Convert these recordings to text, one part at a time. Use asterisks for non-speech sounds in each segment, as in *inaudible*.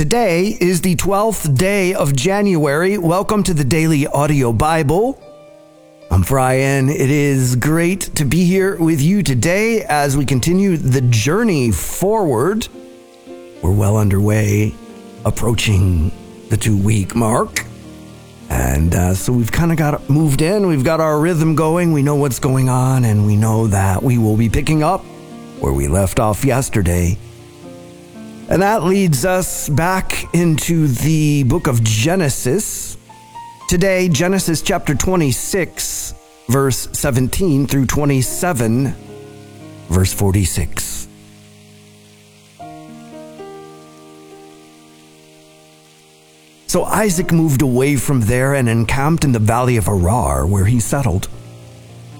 Today is the 12th day of January. Welcome to the Daily Audio Bible. I'm Brian. It is great to be here with you today as we continue the journey forward. We're well underway, approaching the two week mark. And uh, so we've kind of got moved in, we've got our rhythm going, we know what's going on, and we know that we will be picking up where we left off yesterday and that leads us back into the book of Genesis. Today, Genesis chapter 26, verse 17 through 27, verse 46. So Isaac moved away from there and encamped in the valley of Gerar, where he settled.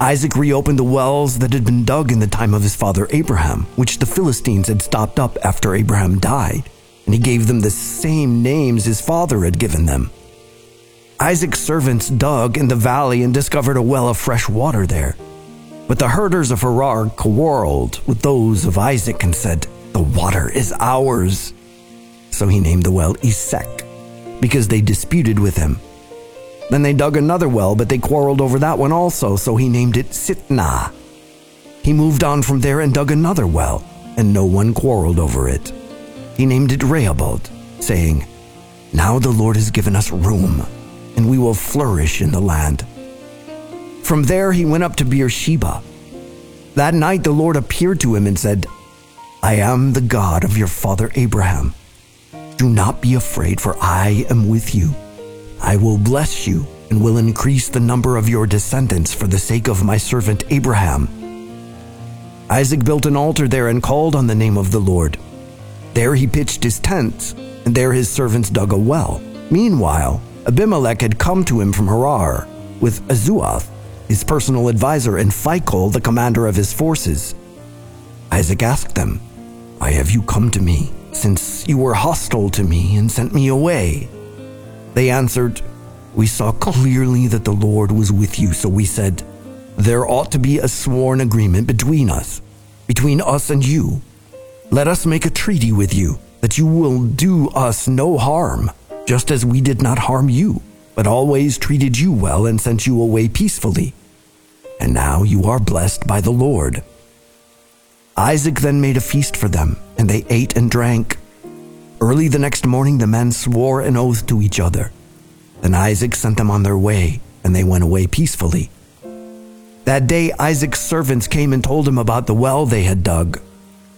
Isaac reopened the wells that had been dug in the time of his father Abraham, which the Philistines had stopped up after Abraham died, and he gave them the same names his father had given them. Isaac's servants dug in the valley and discovered a well of fresh water there. But the herders of Gerar quarreled with those of Isaac and said, The water is ours. So he named the well Esek, because they disputed with him. Then they dug another well, but they quarreled over that one also, so he named it Sitnah. He moved on from there and dug another well, and no one quarreled over it. He named it Rehoboth, saying, Now the Lord has given us room, and we will flourish in the land. From there he went up to Beersheba. That night the Lord appeared to him and said, I am the God of your father Abraham. Do not be afraid, for I am with you I will bless you and will increase the number of your descendants for the sake of my servant Abraham. Isaac built an altar there and called on the name of the Lord. There he pitched his tents, and there his servants dug a well. Meanwhile, Abimelech had come to him from Gerar with Ahuzzath, his personal adviser, and Phicol, the commander of his forces. Isaac asked them, Why have you come to me, since you were hostile to me and sent me away? They answered, We saw clearly that the Lord was with you, so we said, There ought to be a sworn agreement between us, between us and you. Let us make a treaty with you that you will do us no harm, just as we did not harm you, but always treated you well and sent you away peacefully. And now you are blessed by the Lord. Isaac then made a feast for them, and they ate and drank. Early the next morning, the men swore an oath to each other. Then Isaac sent them on their way, and they went away peacefully. That day, Isaac's servants came and told him about the well they had dug.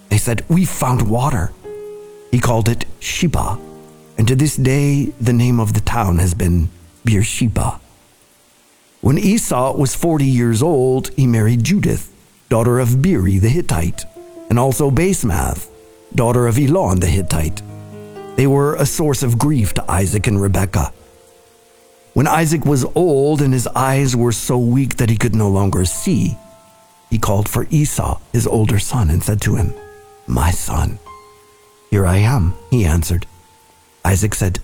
They said, We found water. He called it Shibah, and to this day, the name of the town has been Beersheba. When Esau was 40 years old, he married Judith, daughter of Beeri the Hittite, and also Basemath, daughter of Elon the Hittite. They were a source of grief to Isaac and Rebekah. When Isaac was old and his eyes were so weak that he could no longer see, he called for Esau, his older son, and said to him, My son. Here I am, he answered. Isaac said,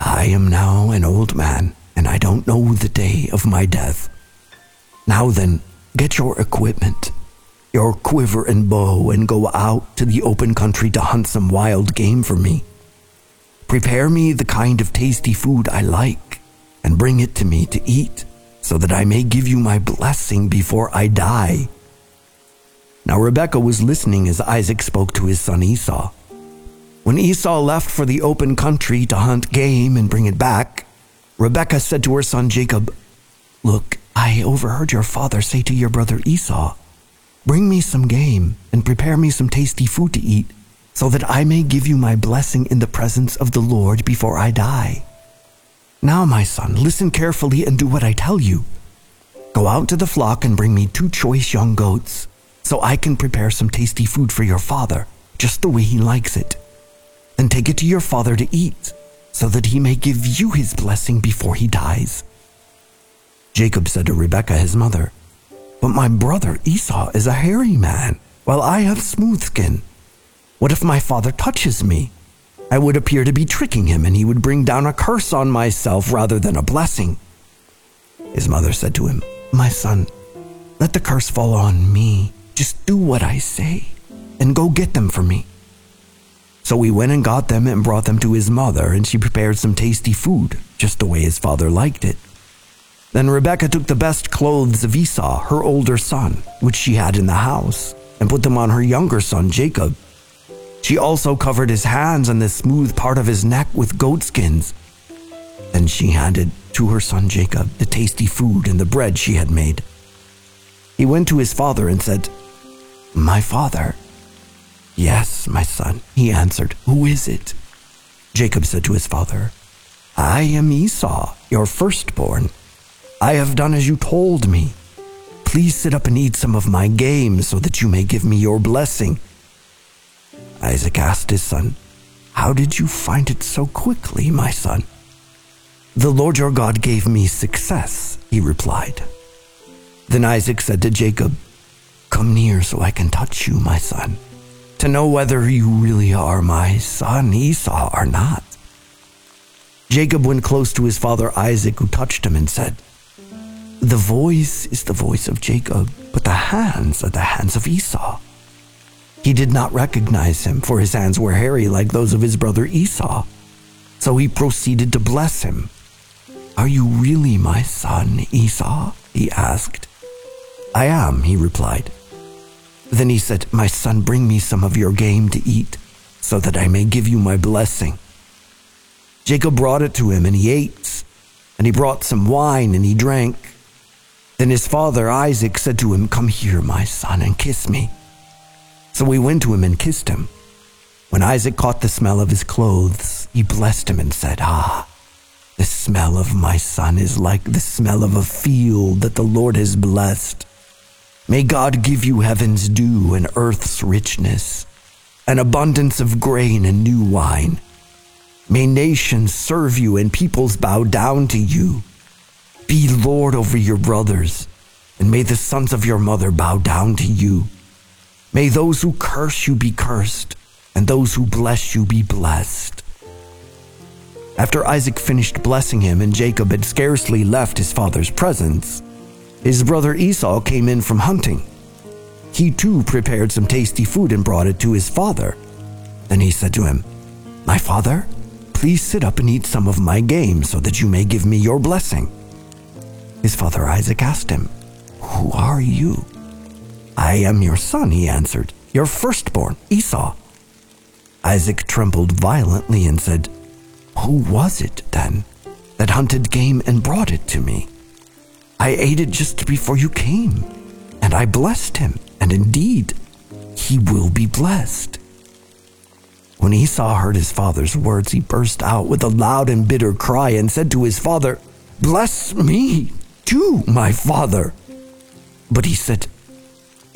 I am now an old man, and I don't know the day of my death. Now then, get your equipment, your quiver and bow, and go out to the open country to hunt some wild game for me. Prepare me the kind of tasty food I like, and bring it to me to eat, so that I may give you my blessing before I die. Now Rebekah was listening as Isaac spoke to his son Esau. When Esau left for the open country to hunt game and bring it back, Rebekah said to her son Jacob, Look, I overheard your father say to your brother Esau, Bring me some game and prepare me some tasty food to eat so that I may give you my blessing in the presence of the Lord before I die. Now, my son, listen carefully and do what I tell you. Go out to the flock and bring me two choice young goats, so I can prepare some tasty food for your father, just the way he likes it. Then take it to your father to eat, so that he may give you his blessing before he dies. Jacob said to Rebekah, his mother, But my brother Esau is a hairy man, while I have smooth skin. What if my father touches me? I would appear to be tricking him, and he would bring down a curse on myself rather than a blessing. His mother said to him, My son, let the curse fall on me. Just do what I say, and go get them for me. So he went and got them and brought them to his mother, and she prepared some tasty food, just the way his father liked it. Then Rebekah took the best clothes of Esau, her older son, which she had in the house, and put them on her younger son, Jacob. She also covered his hands and the smooth part of his neck with goatskins. Then she handed to her son Jacob the tasty food and the bread she had made. He went to his father and said, My father. Yes, my son, he answered. Who is it? Jacob said to his father, I am Esau, your firstborn. I have done as you told me. Please sit up and eat some of my game so that you may give me your blessing. Isaac asked his son, How did you find it so quickly, my son? The Lord your God gave me success, he replied. Then Isaac said to Jacob, Come near so I can touch you, my son, to know whether you really are my son Esau or not. Jacob went close to his father Isaac, who touched him and said, the voice is the voice of Jacob, but the hands are the hands of Esau. He did not recognize him, for his hands were hairy like those of his brother Esau. So he proceeded to bless him. Are you really my son, Esau? he asked. I am, he replied. Then he said, My son, bring me some of your game to eat, so that I may give you my blessing. Jacob brought it to him, and he ate, and he brought some wine, and he drank. Then his father Isaac said to him, Come here, my son, and kiss me. So he went to him and kissed him. When Isaac caught the smell of his clothes, he blessed him and said, Ah, the smell of my son is like the smell of a field that the Lord has blessed. May God give you heaven's dew and earth's richness, an abundance of grain and new wine. May nations serve you and peoples bow down to you. Be Lord over your brothers, and may the sons of your mother bow down to you. May those who curse you be cursed, and those who bless you be blessed. After Isaac finished blessing him and Jacob had scarcely left his father's presence, his brother Esau came in from hunting. He too prepared some tasty food and brought it to his father. Then he said to him, My father, please sit up and eat some of my game so that you may give me your blessing. His father Isaac asked him, Who are you? I am your son, he answered, your firstborn, Esau. Isaac trembled violently and said, Who was it, then, that hunted game and brought it to me? I ate it just before you came, and I blessed him, and indeed, he will be blessed. When Esau heard his father's words, he burst out with a loud and bitter cry and said to his father, Bless me, too, my father. But he said,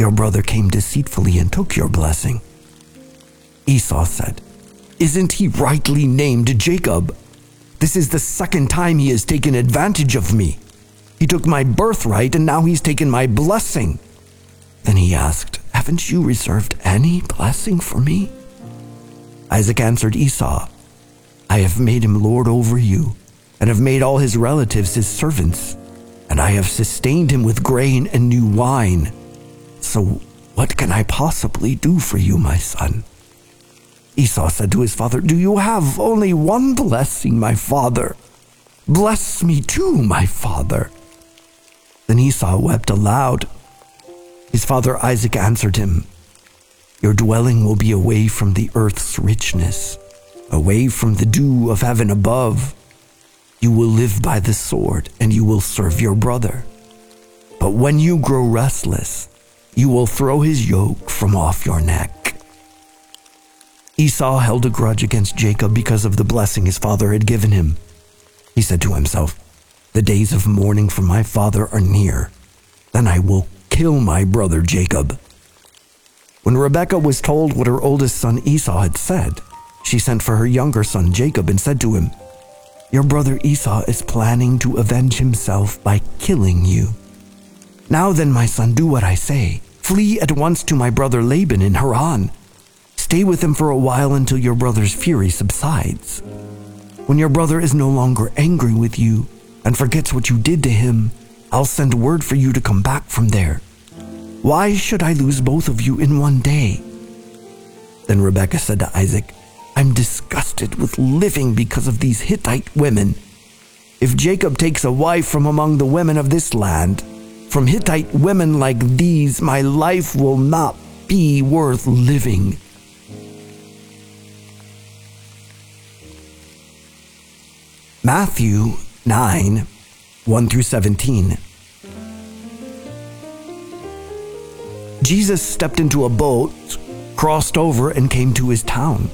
Your brother came deceitfully and took your blessing. Esau said, Isn't he rightly named Jacob? This is the second time he has taken advantage of me. He took my birthright and now he's taken my blessing. Then he asked, Haven't you reserved any blessing for me? Isaac answered Esau, I have made him lord over you, and have made all his relatives his servants and I have sustained him with grain and new wine. So what can I possibly do for you, my son? Esau said to his father, Do you have only one blessing, my father? Bless me too, my father. Then Esau wept aloud. His father Isaac answered him, Your dwelling will be away from the earth's richness, away from the dew of heaven above. You will live by the sword and you will serve your brother. But when you grow restless, you will throw his yoke from off your neck. Esau held a grudge against Jacob because of the blessing his father had given him. He said to himself, The days of mourning for my father are near. Then I will kill my brother Jacob. When Rebekah was told what her oldest son Esau had said, she sent for her younger son Jacob and said to him, your brother Esau is planning to avenge himself by killing you. Now then, my son, do what I say. Flee at once to my brother Laban in Haran. Stay with him for a while until your brother's fury subsides. When your brother is no longer angry with you and forgets what you did to him, I'll send word for you to come back from there. Why should I lose both of you in one day? Then Rebekah said to Isaac, I'm disgusted with living because of these Hittite women. If Jacob takes a wife from among the women of this land, from Hittite women like these, my life will not be worth living. Matthew 9 1 through 17. Jesus stepped into a boat, crossed over, and came to his town.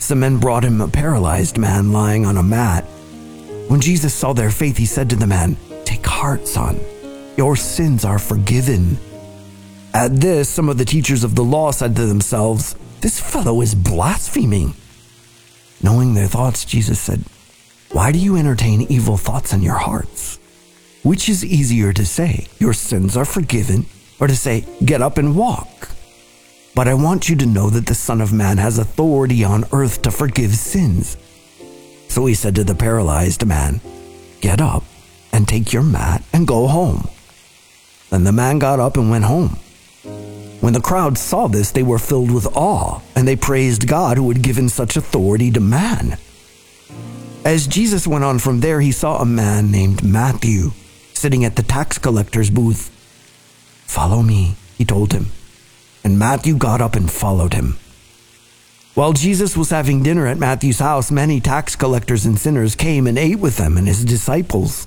Some men brought him a paralyzed man lying on a mat. When Jesus saw their faith, he said to the man, Take heart, son, your sins are forgiven. At this, some of the teachers of the law said to themselves, This fellow is blaspheming. Knowing their thoughts, Jesus said, Why do you entertain evil thoughts in your hearts? Which is easier to say, Your sins are forgiven, or to say, Get up and walk. But I want you to know that the Son of Man has authority on earth to forgive sins. So he said to the paralyzed man, Get up and take your mat and go home. Then the man got up and went home. When the crowd saw this, they were filled with awe, and they praised God who had given such authority to man. As Jesus went on from there, he saw a man named Matthew sitting at the tax collector's booth. Follow me, he told him. And Matthew got up and followed him. While Jesus was having dinner at Matthew's house, many tax collectors and sinners came and ate with him and his disciples.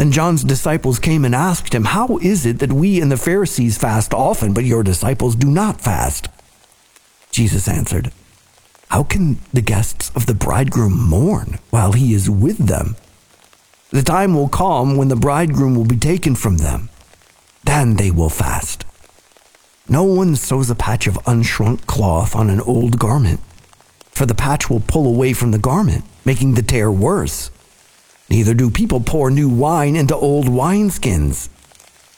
Then John's disciples came and asked him, How is it that we and the Pharisees fast often, but your disciples do not fast? Jesus answered, How can the guests of the bridegroom mourn while he is with them? The time will come when the bridegroom will be taken from them. Then they will fast. No one sews a patch of unshrunk cloth on an old garment, for the patch will pull away from the garment, making the tear worse. Neither do people pour new wine into old wineskins.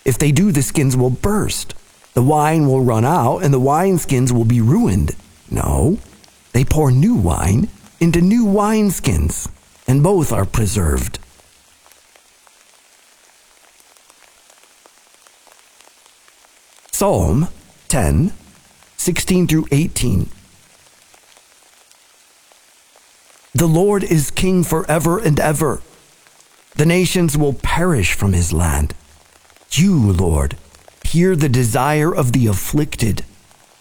If they do, the skins will burst. The wine will run out, and the wineskins will be ruined. No, they pour new wine into new wineskins, and both are preserved. Psalm 10, 16 through 18. The Lord is king forever and ever. The nations will perish from his land. You, Lord, hear the desire of the afflicted.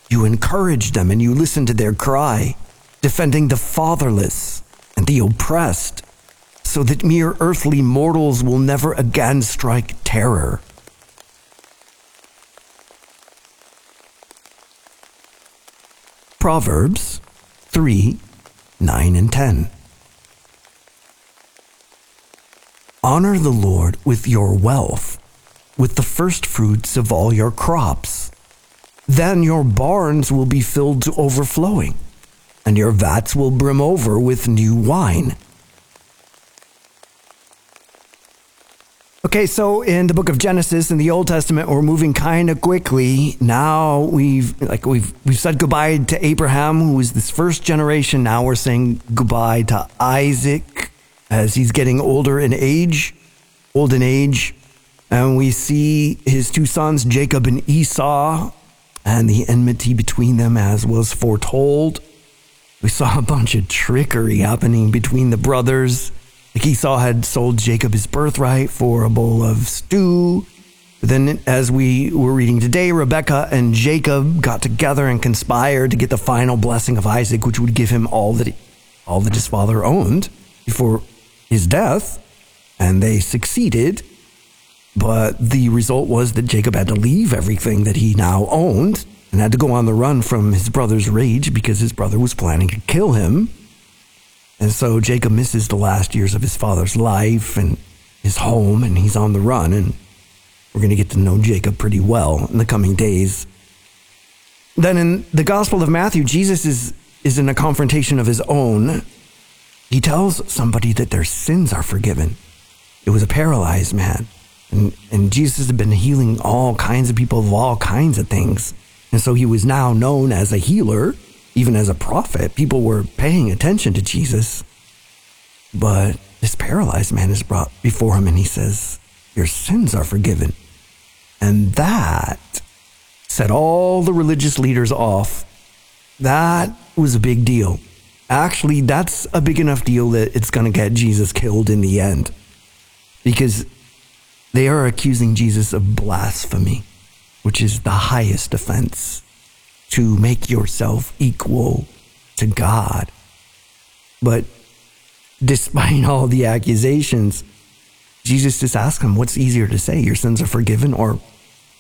You encourage them and you listen to their cry, defending the fatherless and the oppressed, so that mere earthly mortals will never again strike terror. Proverbs 3 9 and 10. Honor the Lord with your wealth, with the first fruits of all your crops. Then your barns will be filled to overflowing, and your vats will brim over with new wine. Okay, so in the book of Genesis in the Old Testament, we're moving kind of quickly. Now we've like we've we've said goodbye to Abraham, who was this first generation. Now we're saying goodbye to Isaac as he's getting older in age, old in age. And we see his two sons, Jacob and Esau, and the enmity between them as was foretold. We saw a bunch of trickery happening between the brothers. Like Esau had sold Jacob his birthright for a bowl of stew. But then, as we were reading today, Rebekah and Jacob got together and conspired to get the final blessing of Isaac, which would give him all that, he, all that his father owned before his death. And they succeeded. But the result was that Jacob had to leave everything that he now owned and had to go on the run from his brother's rage because his brother was planning to kill him. And so Jacob misses the last years of his father's life and his home, and he's on the run. And we're going to get to know Jacob pretty well in the coming days. Then in the Gospel of Matthew, Jesus is, is in a confrontation of his own. He tells somebody that their sins are forgiven. It was a paralyzed man. And, and Jesus had been healing all kinds of people of all kinds of things. And so he was now known as a healer, even as a prophet. People were paying attention to Jesus. But this paralyzed man is brought before him and he says, Your sins are forgiven. And that set all the religious leaders off. That was a big deal. Actually, that's a big enough deal that it's going to get Jesus killed in the end. Because they are accusing Jesus of blasphemy, which is the highest offense to make yourself equal to God. But despite *laughs* all the accusations, Jesus just asked him, What's easier to say? Your sins are forgiven or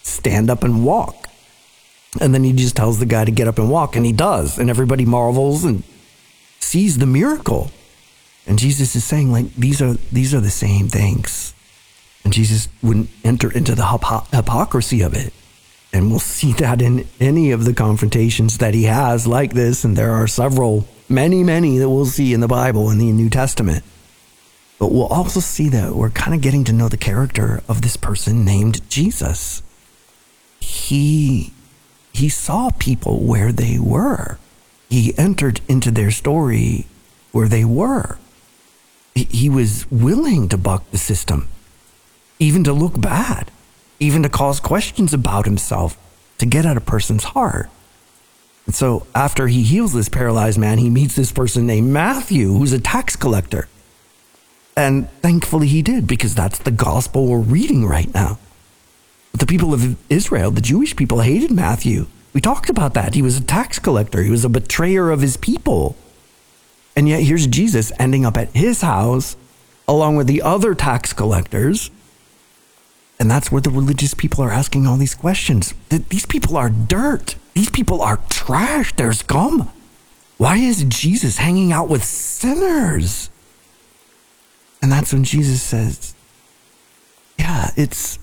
stand up and walk? And then he just tells the guy to get up and walk, and he does. And everybody marvels and sees the miracle. And Jesus is saying, like, these are these are the same things. And Jesus wouldn't enter into the hypocrisy of it. And we'll see that in any of the confrontations that he has like this. And there are several, many, many that we'll see in the Bible in the New Testament. But we'll also see that we're kind of getting to know the character of this person named Jesus. He, he saw people where they were. He entered into their story where they were. He, was willing to buck the system even to look bad, even to cause questions about himself, to get at a person's heart. And so after he heals this paralyzed man, he meets this person named Matthew, who's a tax collector. And thankfully he did, because that's the gospel we're reading right now. But the people of Israel, the Jewish people, hated Matthew. We talked about that. He was a tax collector, he was a betrayer of his people. And yet here's Jesus ending up at his house along with the other tax collectors and that's where the religious people are asking all these questions. These people are dirt. These people are trash. They're scum. Why is Jesus hanging out with sinners? And that's when Jesus says, Yeah, it's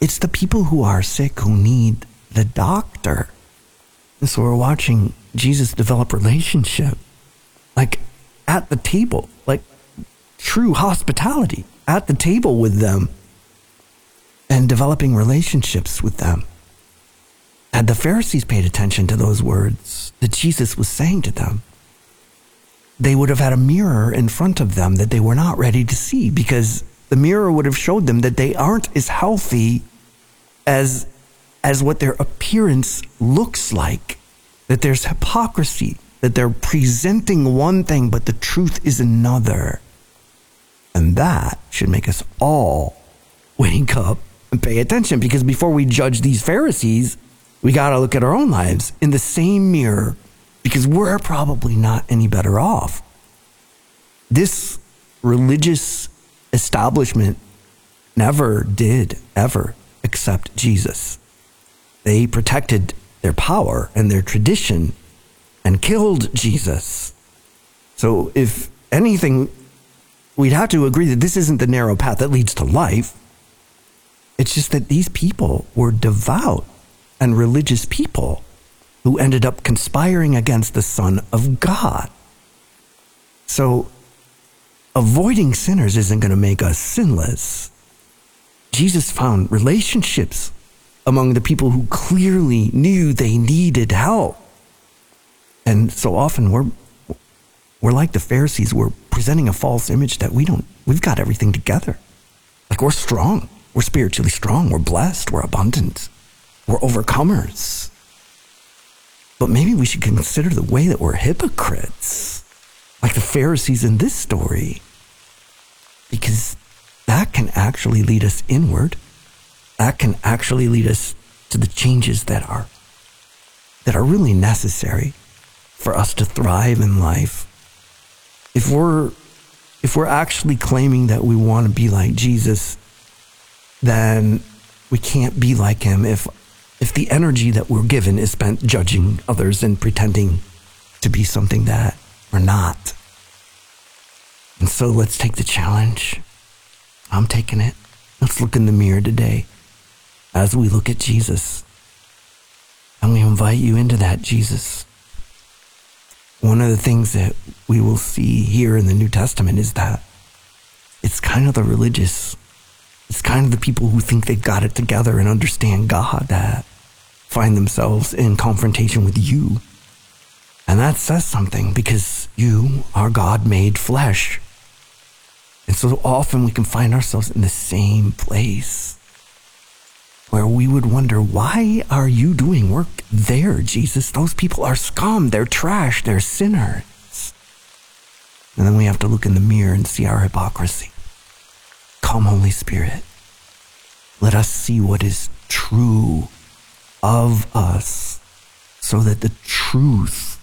it's the people who are sick who need the doctor. And so we're watching Jesus develop relationship like at the table, like true hospitality at the table with them and developing relationships with them. Had the Pharisees paid attention to those words that Jesus was saying to them, they would have had a mirror in front of them that they were not ready to see because the mirror would have showed them that they aren't as healthy as, as what their appearance looks like, that there's hypocrisy, that they're presenting one thing, but the truth is another. And that should make us all wake up and pay attention because before we judge these Pharisees, we got to look at our own lives in the same mirror because we're probably not any better off. This religious establishment never did ever accept Jesus. They protected their power and their tradition and killed Jesus. So, if anything, we'd have to agree that this isn't the narrow path that leads to life. It's just that these people were devout and religious people who ended up conspiring against the Son of God. So, avoiding sinners isn't going to make us sinless. Jesus found relationships among the people who clearly knew they needed help. And so often we're, we're like the Pharisees, we're presenting a false image that we don't, we've got everything together. Like we're strong. We're spiritually strong. We're blessed. We're abundant. We're overcomers. But maybe we should consider the way that we're hypocrites, like the Pharisees in this story, because that can actually lead us inward. That can actually lead us to the changes that are that are really necessary for us to thrive in life. If we're if we're actually claiming that we want to be like Jesus, then we can't be like him if if the energy that we're given is spent judging others and pretending to be something that we're not. And so let's take the challenge. I'm taking it. Let's look in the mirror today as we look at Jesus. And we invite you into that, Jesus. one of the things that we will see here in the New Testament is that it's kind of the religious, it's kind of the people who think they've got it together and understand God that find themselves in confrontation with you. And that says something because you are God made flesh. And so often we can find ourselves in the same place where we would wonder, why are you doing work there, Jesus? Those people are scum, they're trash, they're sinners. And then we have to look in the mirror and see our hypocrisy. Come, Holy Spirit. Let us see what is true of us so that the truth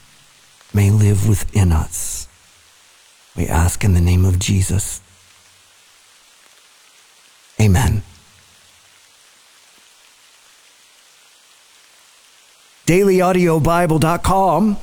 may live within us. We ask in the name of Jesus. Amen. DailyAudioBible.com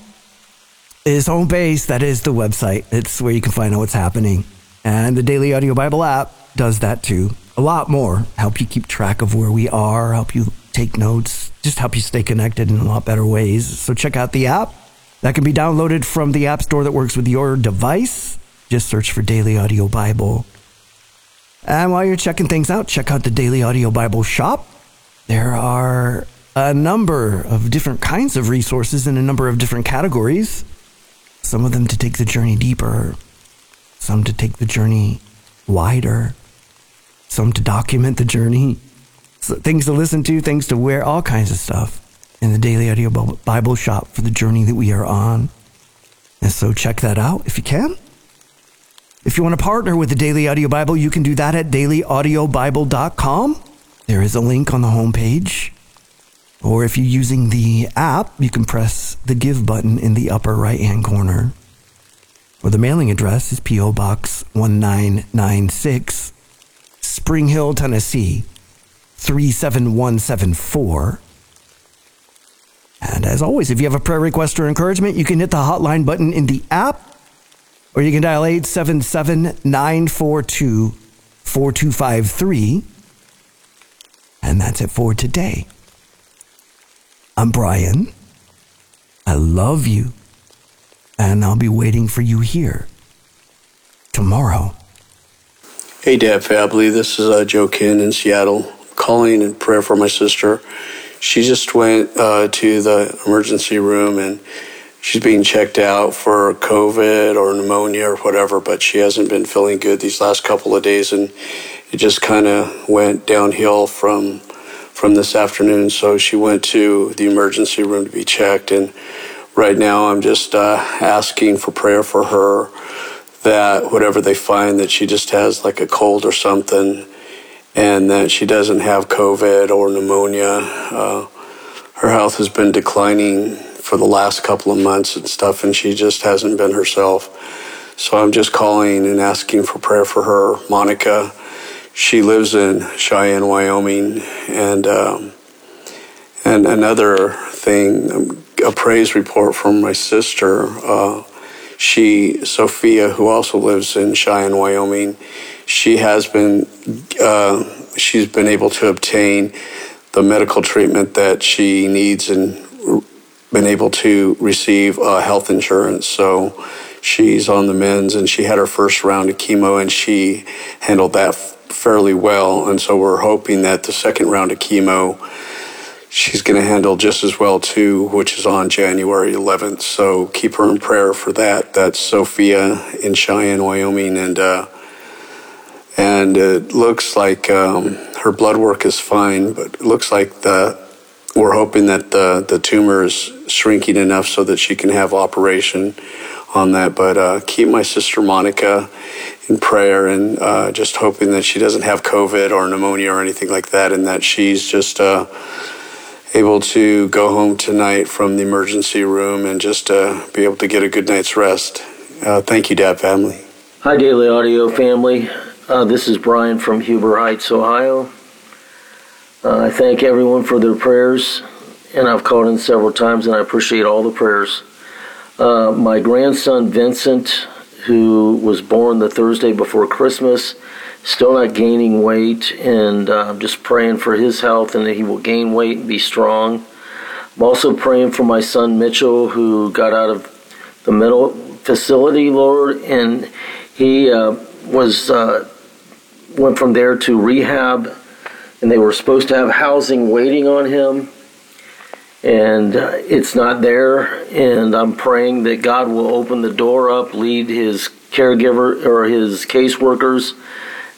is home base. That is the website. It's where you can find out what's happening. And the Daily Audio Bible app does that too. A lot more. Help you keep track of where we are, help you take notes, just help you stay connected in a lot better ways. So check out the app. That can be downloaded from the app store that works with your device. Just search for Daily Audio Bible. And while you're checking things out, check out the Daily Audio Bible shop. There are a number of different kinds of resources in a number of different categories. Some of them to take the journey deeper, some to take the journey wider, some to document the journey, so things to listen to, things to wear, all kinds of stuff in the Daily Audio Bible shop for the journey that we are on. And so check that out if you can. If you want to partner with the Daily Audio Bible, you can do that at dailyaudiobible.com. There is a link on the homepage. Or if you're using the app, you can press the give button in the upper right hand corner. Or the mailing address is P.O. Box 1996, Spring Hill, Tennessee 37174. And as always, if you have a prayer request or encouragement, you can hit the hotline button in the app or you can dial 877 942 4253. And that's it for today. I'm Brian. I love you. And I'll be waiting for you here tomorrow. Hey, DAB family. This is uh, Joe Kin in Seattle calling in prayer for my sister. She just went uh, to the emergency room and she's being checked out for COVID or pneumonia or whatever, but she hasn't been feeling good these last couple of days, and it just kind of went downhill from from this afternoon. So she went to the emergency room to be checked, and right now I'm just uh, asking for prayer for her that whatever they find that she just has like a cold or something, and that she doesn't have COVID or pneumonia. Uh, her health has been declining for the last couple of months and stuff, and she just hasn't been herself. So I'm just calling and asking for prayer for her, Monica. She lives in Cheyenne, Wyoming, and um, and another thing, a praise report from my sister. Uh, she, Sophia, who also lives in Cheyenne, Wyoming, she has been uh, she's been able to obtain the medical treatment that she needs and been able to receive uh, health insurance. So she's on the mends and she had her first round of chemo and she handled that fairly well. And so we're hoping that the second round of chemo she's going to handle just as well too, which is on January 11th. So keep her in prayer for that. That's Sophia in Cheyenne, Wyoming, and uh, and it looks like um, her blood work is fine, but it looks like the we're hoping that the, the tumor is shrinking enough so that she can have operation on that. But uh, keep my sister Monica in prayer and uh, just hoping that she doesn't have COVID or pneumonia or anything like that, and that she's just uh, able to go home tonight from the emergency room and just uh, be able to get a good night's rest. Uh, thank you, DAB family. Hi, Daily Audio family. Uh, this is Brian from Huber Heights, Ohio. Uh, I thank everyone for their prayers, and I've called in several times, and I appreciate all the prayers. My grandson Vincent, who was born the Thursday before Christmas, still not gaining weight, and uh, I'm just praying for his health and that he will gain weight and be strong. I'm also praying for my son Mitchell, who got out of the mental facility, Lord, and he uh, was uh, went from there to rehab, and they were supposed to have housing waiting on him, and uh, it's not there. And I'm praying that God will open the door up, lead his caregiver or his caseworkers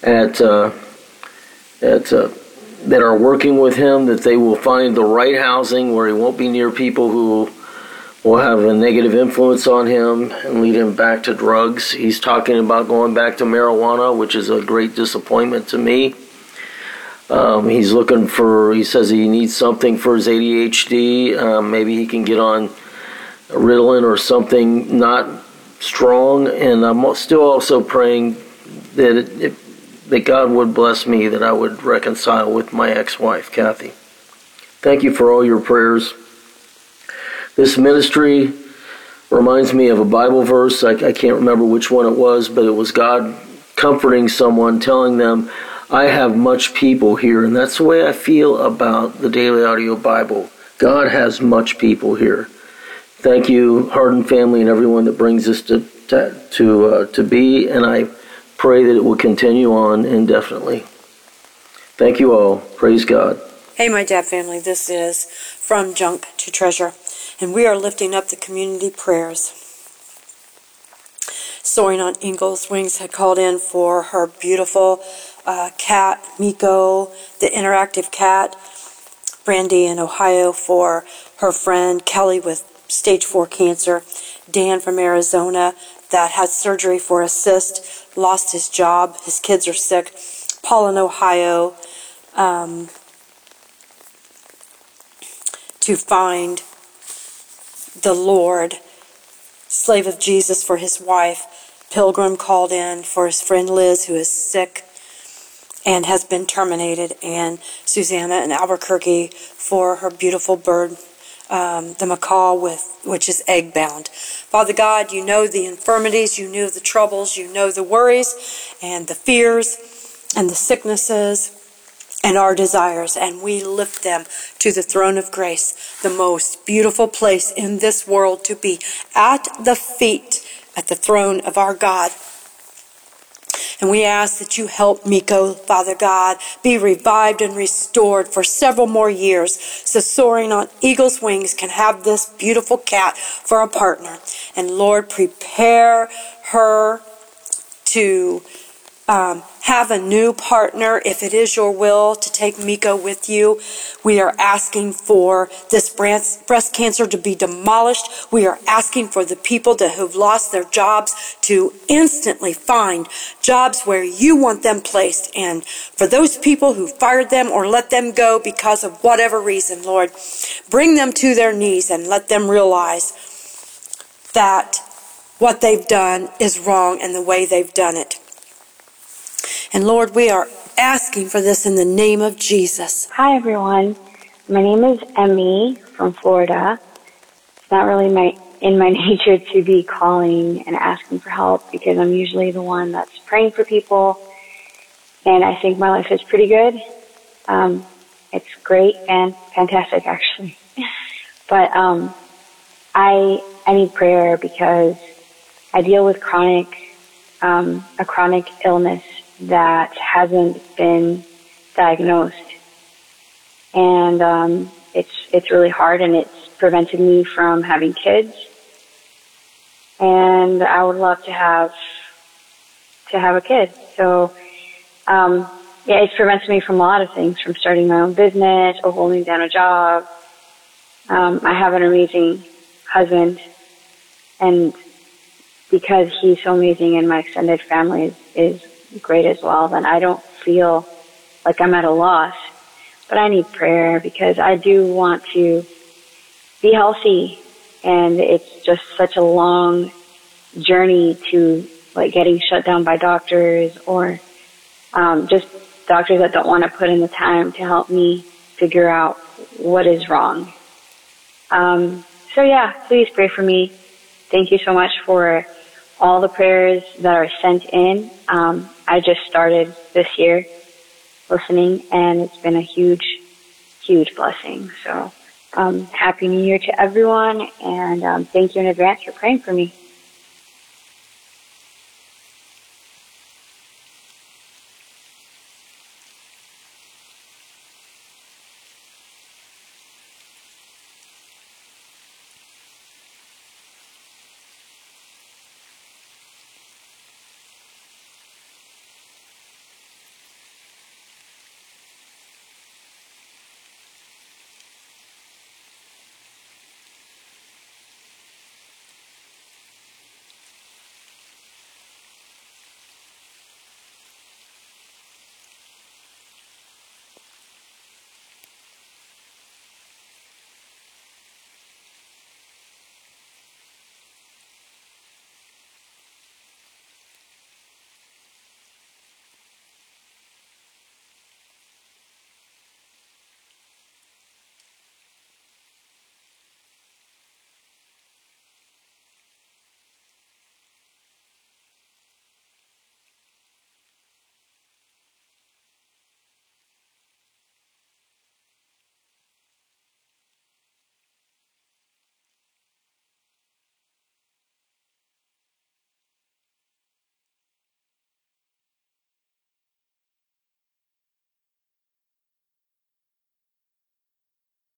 at uh, at uh, that are working with him that they will find the right housing where he won't be near people who will have a negative influence on him and lead him back to drugs. He's talking about going back to marijuana, which is a great disappointment to me. Um, he's looking for, he says he needs something for his ADHD. Um, maybe he can get on Ritalin or something not strong. And I'm still also praying that, it, it, that God would bless me, that I would reconcile with my ex wife, Kathy. Thank you for all your prayers. This ministry reminds me of a Bible verse. I, I, can't remember which one it was, but it was God comforting someone, telling them, I have much people here. And that's the way I feel about the Daily Audio Bible. God has much people here. Thank you, Hardin family, and everyone that brings this to, to, uh, to be. And I pray that it will continue on indefinitely. Thank you all. Praise God. Hey, my DAB family. This is From Junk to Treasure and we are lifting up the community prayers. Soaring on Eagle's Wings had called in for her beautiful uh, cat, Miko, the interactive cat. Brandy in Ohio for her friend Kelly with stage 4 cancer. Dan from Arizona that had surgery for a cyst, lost his job, his kids are sick. Paul in Ohio um, to find the Lord, slave of Jesus for his wife. Pilgrim called in for his friend Liz, who is sick and has been terminated, and Susanna in Albuquerque for her beautiful bird, um, the macaw, with which is egg bound. Father God, you know the infirmities, you know the troubles, you know the worries and the fears and the sicknesses and our desires, and we lift them to the throne of grace, the most beautiful place in this world to be, at the feet, at the throne of our God. And we ask that you help Miko, Father God, be revived and restored for several more years so soaring on eagle's wings can have this beautiful cat for a partner. And Lord, prepare her to um, have a new partner if it is your will to take Miko with you. We are asking for this breast cancer to be demolished. We are asking for the people that have lost their jobs to instantly find jobs where you want them placed. And for those people who fired them or let them go because of whatever reason, Lord, bring them to their knees and let them realize that what they've done is wrong and the way they've done it. And Lord, we are asking for this in the name of Jesus. Hi, everyone. My name is Emmy from Florida. It's not really my in my *laughs* nature to be calling and asking for help because I'm usually the one that's praying for people, and I think my life is pretty good. Um, it's great and fantastic, *laughs* actually. but um, I I need prayer because I deal with chronic um, a chronic illness that hasn't been diagnosed. And um, it's it's really hard, and it's prevented me from having kids. And I would love to have to have a kid. So, um, yeah, it's prevented me from a lot of things, from starting my own business or holding down a job. Um, I have an amazing husband, and because he's so amazing, and my extended family is, is great as well, then I don't feel like I'm at a loss. But I need prayer because I do want to be healthy and it's just such a long journey to like getting shut down by doctors or um, just doctors that don't want to put in the time to help me figure out what is wrong. Um, so yeah, please pray for me. Thank you so much for all the prayers that are sent in. Um, I just started this year listening, and it's been a huge, huge blessing. So, um, happy New Year to everyone, and um, thank you in advance for praying for me.